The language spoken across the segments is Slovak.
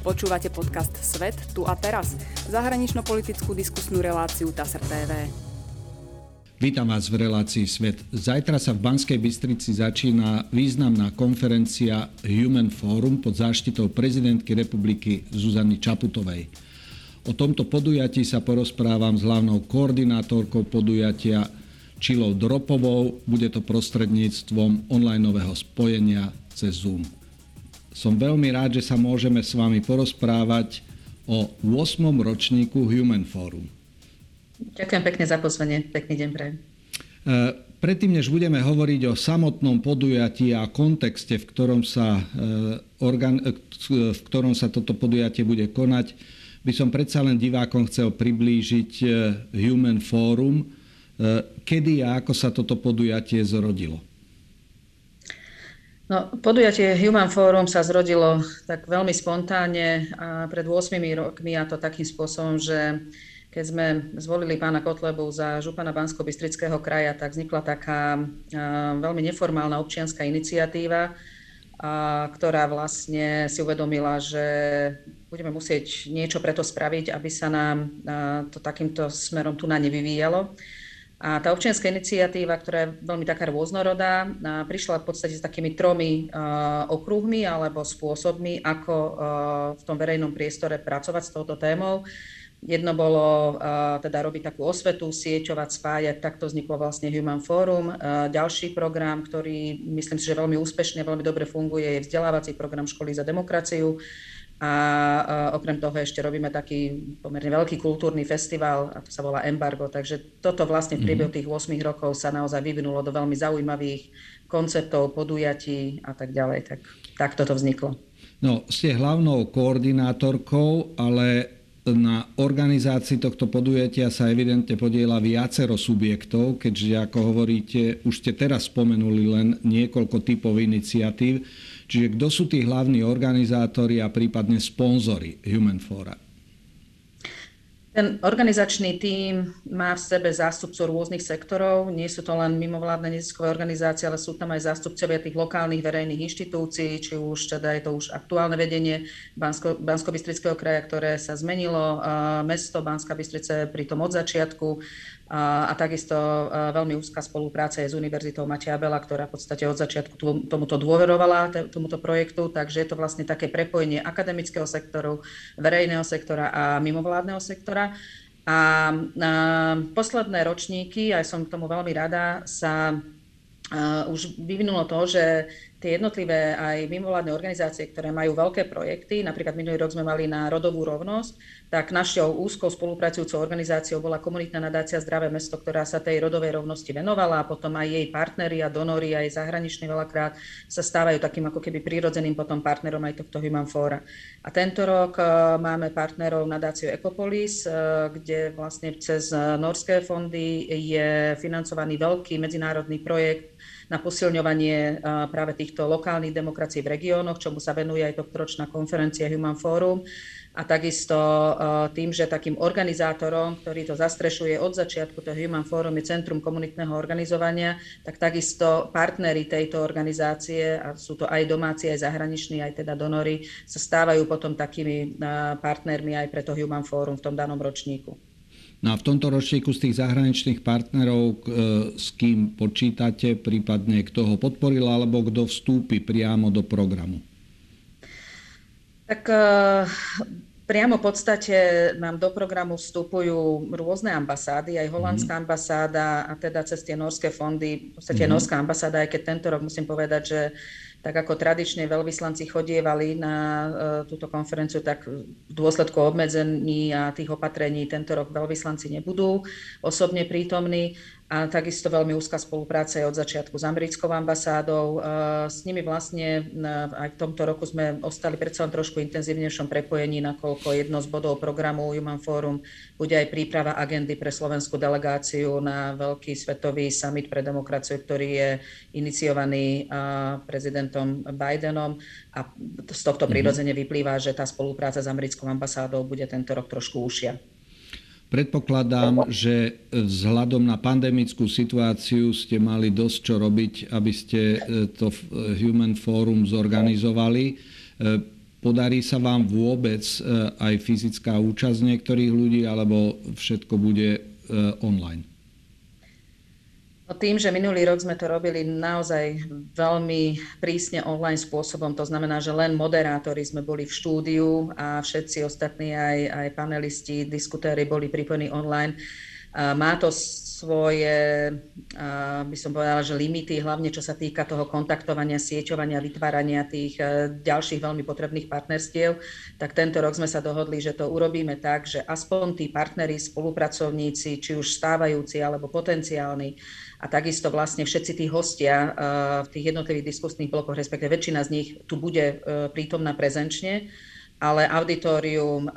Počúvate podcast Svet tu a teraz, zahranično-politickú diskusnú reláciu TASR TV. Vítam vás v relácii Svet. Zajtra sa v Banskej Bystrici začína významná konferencia Human Forum pod záštitou prezidentky republiky Zuzany Čaputovej. O tomto podujatí sa porozprávam s hlavnou koordinátorkou podujatia Čilou Dropovou. Bude to prostredníctvom onlineového spojenia cez Zoom. Som veľmi rád, že sa môžeme s vami porozprávať o 8. ročníku Human Forum. Ďakujem pekne za pozvanie. Pekný deň pre. Predtým, než budeme hovoriť o samotnom podujatí a kontexte, v ktorom sa, e, organ, e, v ktorom sa toto podujatie bude konať, by som predsa len divákom chcel priblížiť e, Human Forum, kedy a ako sa toto podujatie zrodilo. No, podujatie Human Forum sa zrodilo tak veľmi spontánne a pred 8 rokmi a to takým spôsobom, že keď sme zvolili pána Kotlebu za župana Bansko-Bystrického kraja, tak vznikla taká veľmi neformálna občianská iniciatíva, a, ktorá vlastne si uvedomila, že budeme musieť niečo preto spraviť, aby sa nám to takýmto smerom tu na nevyvíjalo. A tá občianská iniciatíva, ktorá je veľmi taká rôznorodá, prišla v podstate s takými tromi okruhmi alebo spôsobmi, ako v tom verejnom priestore pracovať s touto témou. Jedno bolo teda robiť takú osvetu, sieťovať, spájať, takto vzniklo vlastne Human Forum. Ďalší program, ktorý myslím si, že veľmi úspešne, veľmi dobre funguje, je vzdelávací program Školy za demokraciu a okrem toho ešte robíme taký pomerne veľký kultúrny festival a to sa volá Embargo. Takže toto vlastne v priebehu mhm. tých 8 rokov sa naozaj vyvinulo do veľmi zaujímavých konceptov, podujatí a tak ďalej. Tak, tak toto vzniklo. No, ste hlavnou koordinátorkou, ale na organizácii tohto podujatia sa evidentne podiela viacero subjektov, keďže ako hovoríte, už ste teraz spomenuli len niekoľko typov iniciatív. Čiže kto sú tí hlavní organizátori a prípadne sponzory Human Fora? Ten organizačný tím má v sebe zástupcov rôznych sektorov. Nie sú to len mimovládne neziskové organizácie, ale sú tam aj zástupcovia tých lokálnych verejných inštitúcií, či už teda je to už aktuálne vedenie Bansko, Bansko-Bystrického kraja, ktoré sa zmenilo. Mesto Banská Bystrice pri tom od začiatku a, takisto veľmi úzka spolupráca je s Univerzitou Mateja Bela, ktorá v podstate od začiatku tomuto dôverovala, tomuto projektu, takže je to vlastne také prepojenie akademického sektoru, verejného sektora a mimovládneho sektora. A, posledné ročníky, aj som k tomu veľmi rada, sa už vyvinulo to, že tie jednotlivé aj mimovládne organizácie, ktoré majú veľké projekty, napríklad minulý rok sme mali na rodovú rovnosť, tak našou úzkou spolupracujúcou organizáciou bola komunitná nadácia Zdravé mesto, ktorá sa tej rodovej rovnosti venovala a potom aj jej partneri a donory, aj zahraniční veľakrát sa stávajú takým ako keby prírodzeným potom partnerom aj tohto Human Fora. A tento rok e, máme partnerov nadáciu Ecopolis, e, kde vlastne cez norské fondy je financovaný veľký medzinárodný projekt na posilňovanie e, práve týchto lokálnych demokracií v regiónoch, čomu sa venuje aj tohtoročná konferencia Human Forum a takisto e, tým, že takým organizátorom, ktorý to zastrešuje od začiatku, to Human Forum je Centrum komunitného organizovania, tak takisto partnery tejto organizácie, a sú to aj domáci, aj zahraniční, aj teda donory, sa stávajú potom takými e, partnermi aj pre to Human Forum v tom danom ročníku. No a v tomto ročníku z tých zahraničných partnerov, e, s kým počítate, prípadne kto ho podporil, alebo kto vstúpi priamo do programu? Tak eh, priamo v podstate nám do programu vstupujú rôzne ambasády, aj holandská mm. ambasáda a teda cez tie norské fondy, v podstate mm. norská ambasáda, aj keď tento rok musím povedať, že tak ako tradične veľvyslanci chodievali na uh, túto konferenciu, tak v dôsledku obmedzení a tých opatrení tento rok veľvyslanci nebudú osobne prítomní. A takisto veľmi úzka spolupráca je od začiatku s americkou ambasádou. S nimi vlastne aj v tomto roku sme ostali predsa len trošku intenzívnejšom prepojení, nakoľko jedno z bodov programu Human Forum bude aj príprava agendy pre slovenskú delegáciu na veľký svetový summit pre demokraciu, ktorý je iniciovaný prezidentom Bidenom a z tohto mhm. prirodzene vyplýva, že tá spolupráca s americkou ambasádou bude tento rok trošku užšia. Predpokladám, že vzhľadom na pandemickú situáciu ste mali dosť čo robiť, aby ste e, to Human Forum zorganizovali. E, podarí sa vám vôbec aj fyzická účasť niektorých ľudí, alebo všetko bude online? No tým, že minulý rok sme to robili naozaj veľmi prísne online spôsobom, to znamená, že len moderátori sme boli v štúdiu a všetci ostatní aj, aj panelisti, diskutéri boli pripojení online. Má to svoje, by som povedala, že limity, hlavne čo sa týka toho kontaktovania, sieťovania, vytvárania tých e, ďalších veľmi potrebných partnerstiev, tak tento rok sme sa dohodli, že to urobíme tak, že aspoň tí partneri, spolupracovníci, či už stávajúci alebo potenciálni, a takisto vlastne všetci tí hostia v tých jednotlivých diskusných blokoch, respektíve väčšina z nich tu bude e, prítomná prezenčne, ale auditorium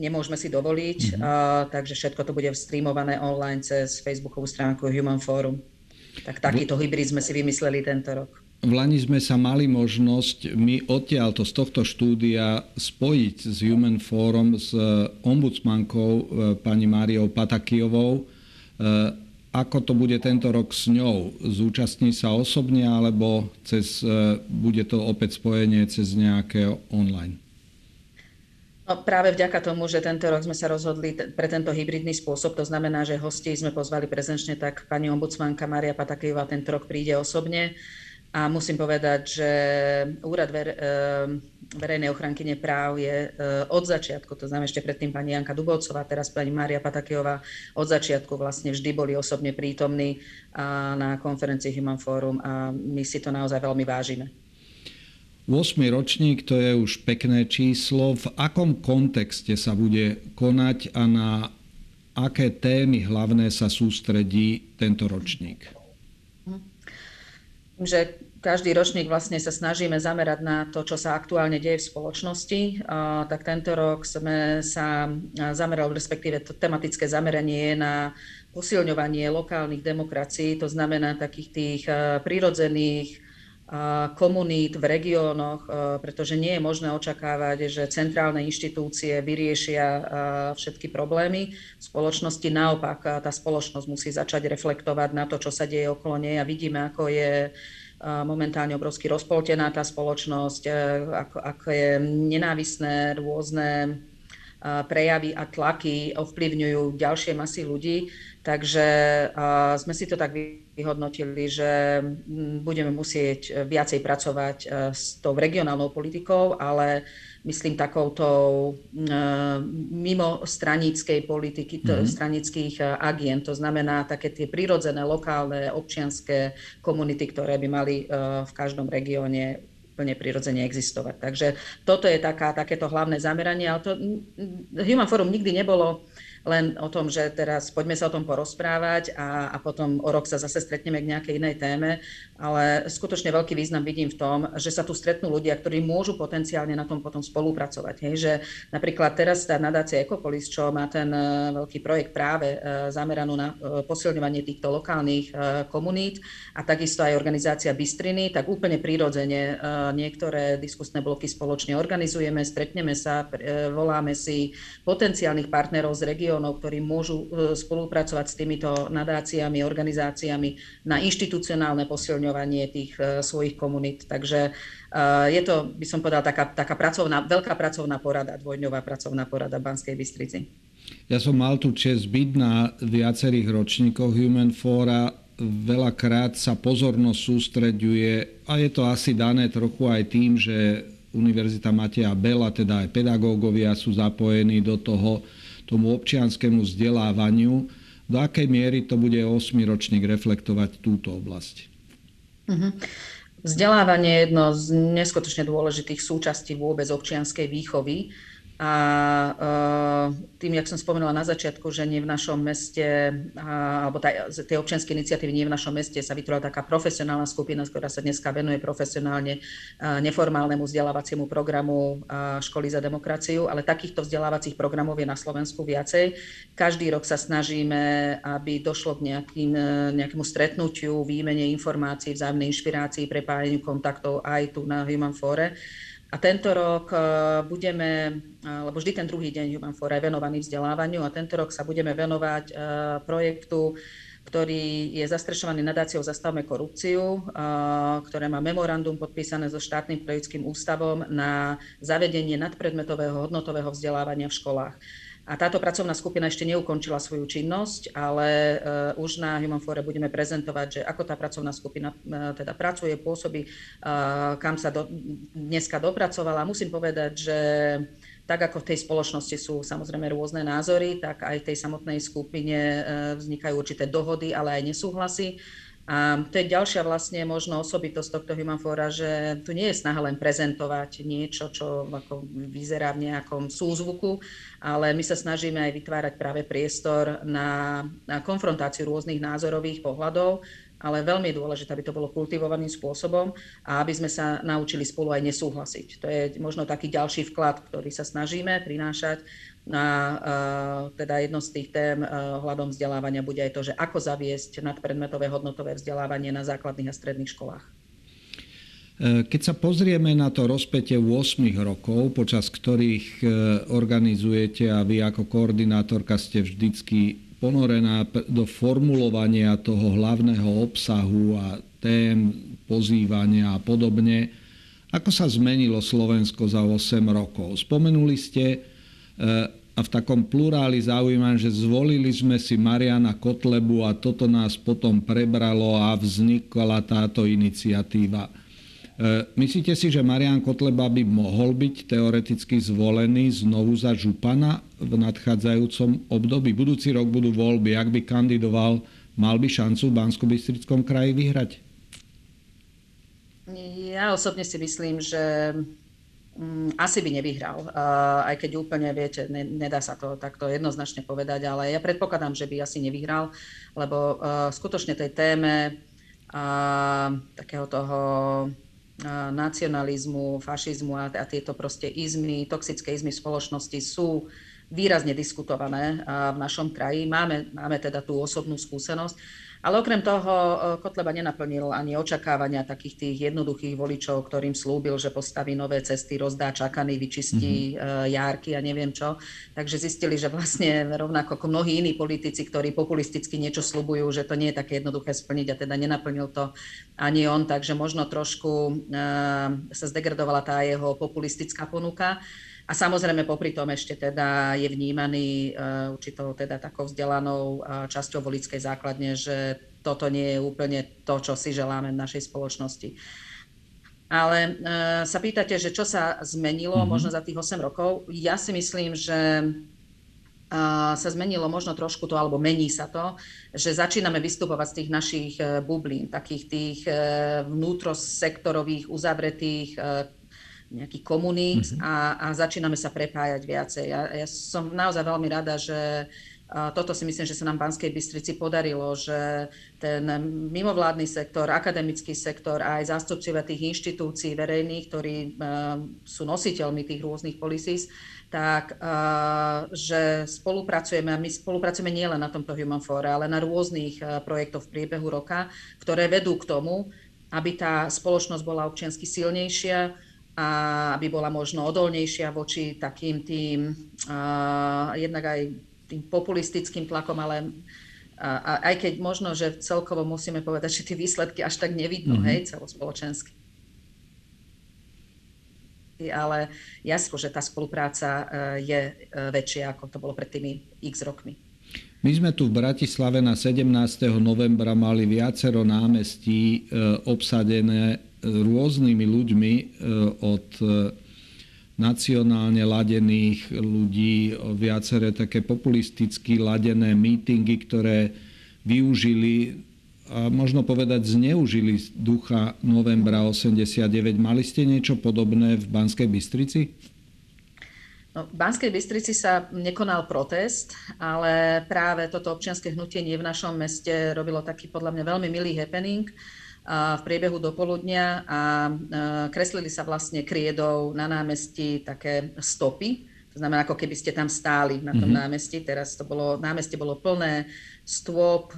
nemôžeme si dovoliť, mm-hmm. takže všetko to bude streamované online cez facebookovú stránku Human Forum. Tak takýto hybrid sme si vymysleli tento rok. V Lani sme sa mali možnosť my odtiaľto z tohto štúdia spojiť s Human Forum s ombudsmankou e, pani Máriou Patakijovou ako to bude tento rok s ňou? Zúčastní sa osobne alebo cez, bude to opäť spojenie cez nejaké online? No, práve vďaka tomu, že tento rok sme sa rozhodli pre tento hybridný spôsob, to znamená, že hosti sme pozvali prezenčne, tak pani ombudsmanka Maria Patakejová tento rok príde osobne. A musím povedať, že úrad ver, verejnej ochrankyne práv je od začiatku, to znamená ešte predtým pani Janka Dubovcová, teraz pani Mária Patakejová, od začiatku vlastne vždy boli osobne prítomní na konferencii Human Forum a my si to naozaj veľmi vážime. 8. ročník to je už pekné číslo. V akom kontexte sa bude konať a na aké témy hlavné sa sústredí tento ročník? že každý ročník vlastne sa snažíme zamerať na to, čo sa aktuálne deje v spoločnosti. Tak tento rok sme sa zamerali, respektíve to tematické zameranie je na posilňovanie lokálnych demokracií, to znamená takých tých prirodzených komunít v regiónoch, pretože nie je možné očakávať, že centrálne inštitúcie vyriešia všetky problémy v spoločnosti. Naopak, tá spoločnosť musí začať reflektovať na to, čo sa deje okolo nej a vidíme, ako je momentálne obrovsky rozpoltená tá spoločnosť, ako, ako je nenávisné rôzne prejavy a tlaky ovplyvňujú ďalšie masy ľudí. Takže sme si to tak vyhodnotili, že budeme musieť viacej pracovať s tou regionálnou politikou, ale myslím takouto mimo straníckej politiky, mm-hmm. stranických agien. To znamená také tie prirodzené, lokálne, občianské komunity, ktoré by mali v každom regióne úplne prirodzene existovať. Takže toto je taká, takéto hlavné zameranie, ale to Human Forum nikdy nebolo len o tom, že teraz poďme sa o tom porozprávať a, a potom o rok sa zase stretneme k nejakej inej téme, ale skutočne veľký význam vidím v tom, že sa tu stretnú ľudia, ktorí môžu potenciálne na tom potom spolupracovať. Hej, že napríklad teraz tá nadácia Ecopolis, čo má ten e, veľký projekt práve e, zameranú na e, posilňovanie týchto lokálnych komunít a takisto aj organizácia Bystriny, tak úplne prirodzene niektoré diskusné bloky spoločne organizujeme, stretneme sa, voláme si potenciálnych partnerov z regiónu, regiónov, ktorí môžu e, spolupracovať s týmito nadáciami, organizáciami na inštitucionálne posilňovanie tých e, svojich komunít. Takže e, je to, by som povedala, taká, taká pracovná, veľká pracovná porada, dvojdňová pracovná porada v Banskej Bystrici. Ja som mal tu čest byť na viacerých ročníkoch Human Fora. Veľakrát sa pozornosť sústreďuje a je to asi dané trochu aj tým, že Univerzita Mateja Bela, teda aj pedagógovia sú zapojení do toho tomu občianskému vzdelávaniu, do akej miery to bude 8 ročník reflektovať túto oblasť. Uh-huh. Vzdelávanie je jedno z neskutočne dôležitých súčastí vôbec občianskej výchovy a e, tým, jak som spomenula na začiatku, že nie v našom meste, alebo tie občianske iniciatívy nie v našom meste, sa vytvorila taká profesionálna skupina, ktorá sa dneska venuje profesionálne neformálnemu vzdelávaciemu programu Školy za demokraciu, ale takýchto vzdelávacích programov je na Slovensku viacej. Každý rok sa snažíme, aby došlo k nejakým, nejakému stretnutiu, výmene informácií, vzájomnej inšpirácii, prepájeniu kontaktov aj tu na Human Fore. A tento rok eh, budeme, eh, lebo vždy ten druhý deň Human Fora je venovaný vzdelávaniu a tento rok sa budeme venovať eh, projektu, ktorý je zastrešovaný nadáciou Zastavme korupciu, ktoré má memorandum podpísané so štátnym pedagogickým ústavom na zavedenie nadpredmetového hodnotového vzdelávania v školách. A táto pracovná skupina ešte neukončila svoju činnosť, ale uh, už na Human Fore budeme prezentovať, že ako tá pracovná skupina uh, teda pracuje, pôsobí, uh, kam sa do, dneska dopracovala. Musím povedať, že tak ako v tej spoločnosti sú samozrejme rôzne názory, tak aj v tej samotnej skupine vznikajú určité dohody, ale aj nesúhlasy. A to je ďalšia vlastne možno osobitosť tohto Human Fora, že tu nie je snaha len prezentovať niečo, čo ako vyzerá v nejakom súzvuku, ale my sa snažíme aj vytvárať práve priestor na, na konfrontáciu rôznych názorových pohľadov, ale veľmi je dôležité, aby to bolo kultivovaným spôsobom a aby sme sa naučili spolu aj nesúhlasiť. To je možno taký ďalší vklad, ktorý sa snažíme prinášať na teda jedno z tých tém hľadom vzdelávania bude aj to, že ako zaviesť nadpredmetové hodnotové vzdelávanie na základných a stredných školách. E, keď sa pozrieme na to rozpätie 8 rokov, počas ktorých organizujete a vy ako koordinátorka ste vždycky ponorená do formulovania toho hlavného obsahu a tém, pozývania a podobne, ako sa zmenilo Slovensko za 8 rokov? Spomenuli ste a v takom pluráli zaujímam, že zvolili sme si Mariana Kotlebu a toto nás potom prebralo a vznikla táto iniciatíva. E, myslíte si, že Marian Kotleba by mohol byť teoreticky zvolený znovu za župana v nadchádzajúcom období? Budúci rok budú voľby. Ak by kandidoval, mal by šancu v bansko kraji vyhrať? Ja osobne si myslím, že asi by nevyhral, uh, aj keď úplne, viete, ne, nedá sa to takto jednoznačne povedať, ale ja predpokladám, že by asi nevyhral, lebo uh, skutočne tej téme uh, takého toho nacionalizmu, fašizmu a, a tieto proste izmy, toxické izmy spoločnosti sú výrazne diskutované v našom kraji. Máme, máme teda tú osobnú skúsenosť. Ale okrem toho e, Kotleba nenaplnil ani očakávania takých tých jednoduchých voličov, ktorým slúbil, že postaví nové cesty, rozdá čakaný, vyčistí mm-hmm. járky a neviem čo. Takže zistili, že vlastne rovnako ako mnohí iní politici, ktorí populisticky niečo slúbujú, že to nie je také jednoduché splniť a teda nenaplnil to ani on. Takže možno trošku uh, sa zdegradovala tá jeho populistická ponuka. A samozrejme popri tom ešte teda je vnímaný uh, určitou teda takou vzdelanou uh, časťou volickej základne, že toto nie je úplne to, čo si želáme v našej spoločnosti. Ale uh, sa pýtate, že čo sa zmenilo mm-hmm. možno za tých 8 rokov. Ja si myslím, že sa zmenilo možno trošku to, alebo mení sa to, že začíname vystupovať z tých našich bublín, takých tých vnútrosektorových, uzavretých nejaký komunít mm-hmm. a, a začíname sa prepájať viacej. Ja, ja som naozaj veľmi rada, že a toto si myslím, že sa nám v Banskej Bystrici podarilo, že ten mimovládny sektor, akademický sektor a aj zástupcovia tých inštitúcií verejných, ktorí uh, sú nositeľmi tých rôznych policies, tak uh, že spolupracujeme, a my spolupracujeme nielen na tomto Human Fore, ale na rôznych uh, projektoch v priebehu roka, ktoré vedú k tomu, aby tá spoločnosť bola občiansky silnejšia, a aby bola možno odolnejšia voči takým tým, uh, jednak aj tým populistickým tlakom, ale a, aj keď možno, že celkovo musíme povedať, že tie výsledky až tak nevidno, mm-hmm. hej, celospoločensky. Ale jasno, že tá spolupráca je väčšia, ako to bolo pred tými x rokmi. My sme tu v Bratislave na 17. novembra mali viacero námestí obsadené rôznymi ľuďmi e, od e, nacionálne ladených ľudí, viaceré také populisticky ladené mítingy, ktoré využili a možno povedať zneužili ducha novembra 89. Mali ste niečo podobné v Banskej Bystrici? No, v Banskej Bystrici sa nekonal protest, ale práve toto občianske hnutie nie v našom meste robilo taký podľa mňa veľmi milý happening v priebehu dopoludnia a kreslili sa vlastne kriedou na námestí také stopy. To znamená, ako keby ste tam stáli na tom mm-hmm. námestí. Teraz to bolo, námestie bolo plné stôp,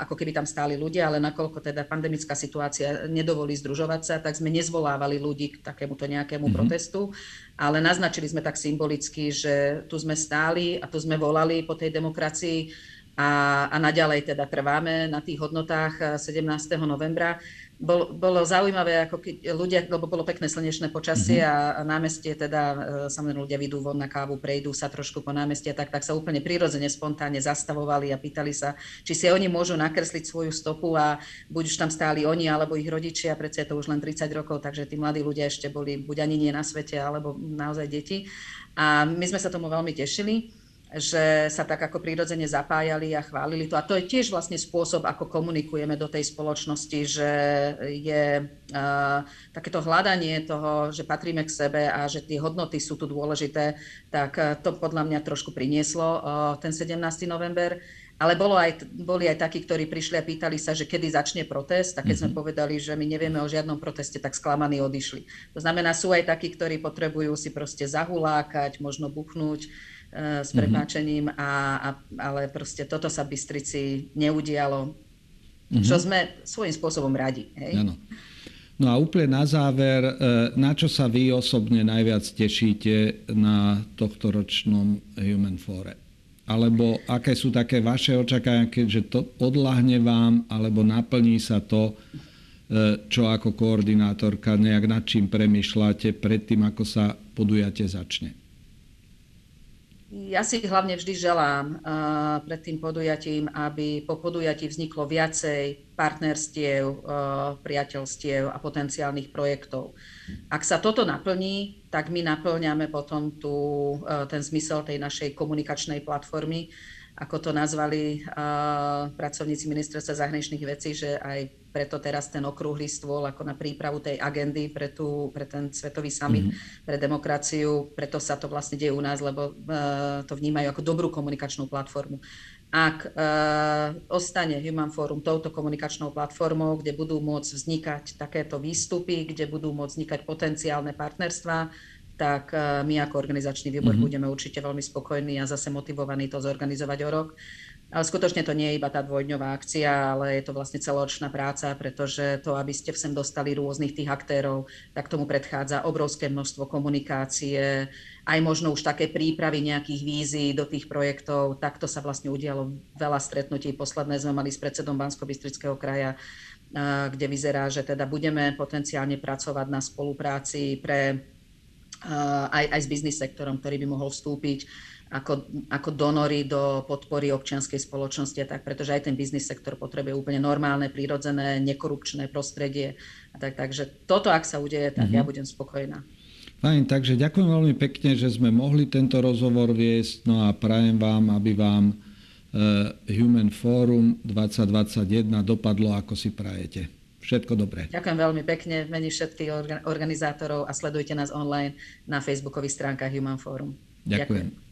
ako keby tam stáli ľudia, ale nakoľko teda pandemická situácia nedovolí združovať sa, tak sme nezvolávali ľudí k takémuto nejakému mm-hmm. protestu, ale naznačili sme tak symbolicky, že tu sme stáli a tu sme volali po tej demokracii a, a naďalej teda trváme na tých hodnotách 17. novembra bol, bolo zaujímavé, ako keď ľudia, lebo bolo pekné slnečné počasie mm-hmm. a, námestie teda, e, samozrejme ľudia vidú von na kávu, prejdú sa trošku po námestie, tak, tak sa úplne prirodzene, spontánne zastavovali a pýtali sa, či si oni môžu nakresliť svoju stopu a buď už tam stáli oni alebo ich rodičia, predsa je to už len 30 rokov, takže tí mladí ľudia ešte boli buď ani nie na svete, alebo naozaj deti. A my sme sa tomu veľmi tešili že sa tak ako prirodzene zapájali a chválili to. A to je tiež vlastne spôsob, ako komunikujeme do tej spoločnosti, že je uh, takéto hľadanie toho, že patríme k sebe a že tie hodnoty sú tu dôležité, tak uh, to podľa mňa trošku prinieslo uh, ten 17. november. Ale bolo aj, boli aj takí, ktorí prišli a pýtali sa, že kedy začne protest. A keď mm-hmm. sme povedali, že my nevieme o žiadnom proteste, tak sklamaní odišli. To znamená, sú aj takí, ktorí potrebujú si proste zahulákať, možno buchnúť s mhm. prepáčením, a, a, ale proste toto sa v Bystrici neudialo, mm-hmm. čo sme svojím spôsobom radi. Hej? Ano. No a úplne na záver, eh, na čo sa vy osobne najviac tešíte na tohto ročnom Human Fore? Alebo aké sú také vaše očakávania, keďže to odlahne vám, alebo naplní sa to, eh, čo ako koordinátorka nejak nad čím premyšľate predtým, ako sa podujatie začne? Ja si hlavne vždy želám uh, pred tým podujatím, aby po podujatí vzniklo viacej partnerstiev, uh, priateľstiev a potenciálnych projektov. Ak sa toto naplní, tak my naplňame potom tú, uh, ten zmysel tej našej komunikačnej platformy, ako to nazvali uh, pracovníci ministerstva zahraničných vecí, že aj preto teraz ten okrúhly stôl ako na prípravu tej agendy pre, tú, pre ten svetový summit mm-hmm. pre demokraciu, preto sa to vlastne deje u nás, lebo uh, to vnímajú ako dobrú komunikačnú platformu. Ak uh, ostane Human Forum touto komunikačnou platformou, kde budú môcť vznikať takéto výstupy, kde budú môcť vznikať potenciálne partnerstva, tak uh, my ako organizačný výbor mm-hmm. budeme určite veľmi spokojní a zase motivovaní to zorganizovať o rok. Ale skutočne to nie je iba tá dvojdňová akcia, ale je to vlastne celoročná práca, pretože to, aby ste sem dostali rôznych tých aktérov, tak tomu predchádza obrovské množstvo komunikácie, aj možno už také prípravy nejakých vízií do tých projektov. Takto sa vlastne udialo veľa stretnutí. Posledné sme mali s predsedom bansko kraja, kde vyzerá, že teda budeme potenciálne pracovať na spolupráci pre aj, aj s biznis sektorom, ktorý by mohol vstúpiť ako, ako donory do podpory občianskej spoločnosti, tak pretože aj ten biznis sektor potrebuje úplne normálne, prírodzené, nekorupčné prostredie. A tak, takže toto, ak sa udeje, tak mm-hmm. ja mhm. budem spokojná. Fajn, takže ďakujem veľmi pekne, že sme mohli tento rozhovor viesť, no a prajem vám, aby vám uh, Human Forum 2021 dopadlo, ako si prajete. Všetko dobré. Ďakujem veľmi pekne v mene všetkých organizátorov a sledujte nás online na facebookových stránkach Human Forum. Ďakujem. Ďakujem.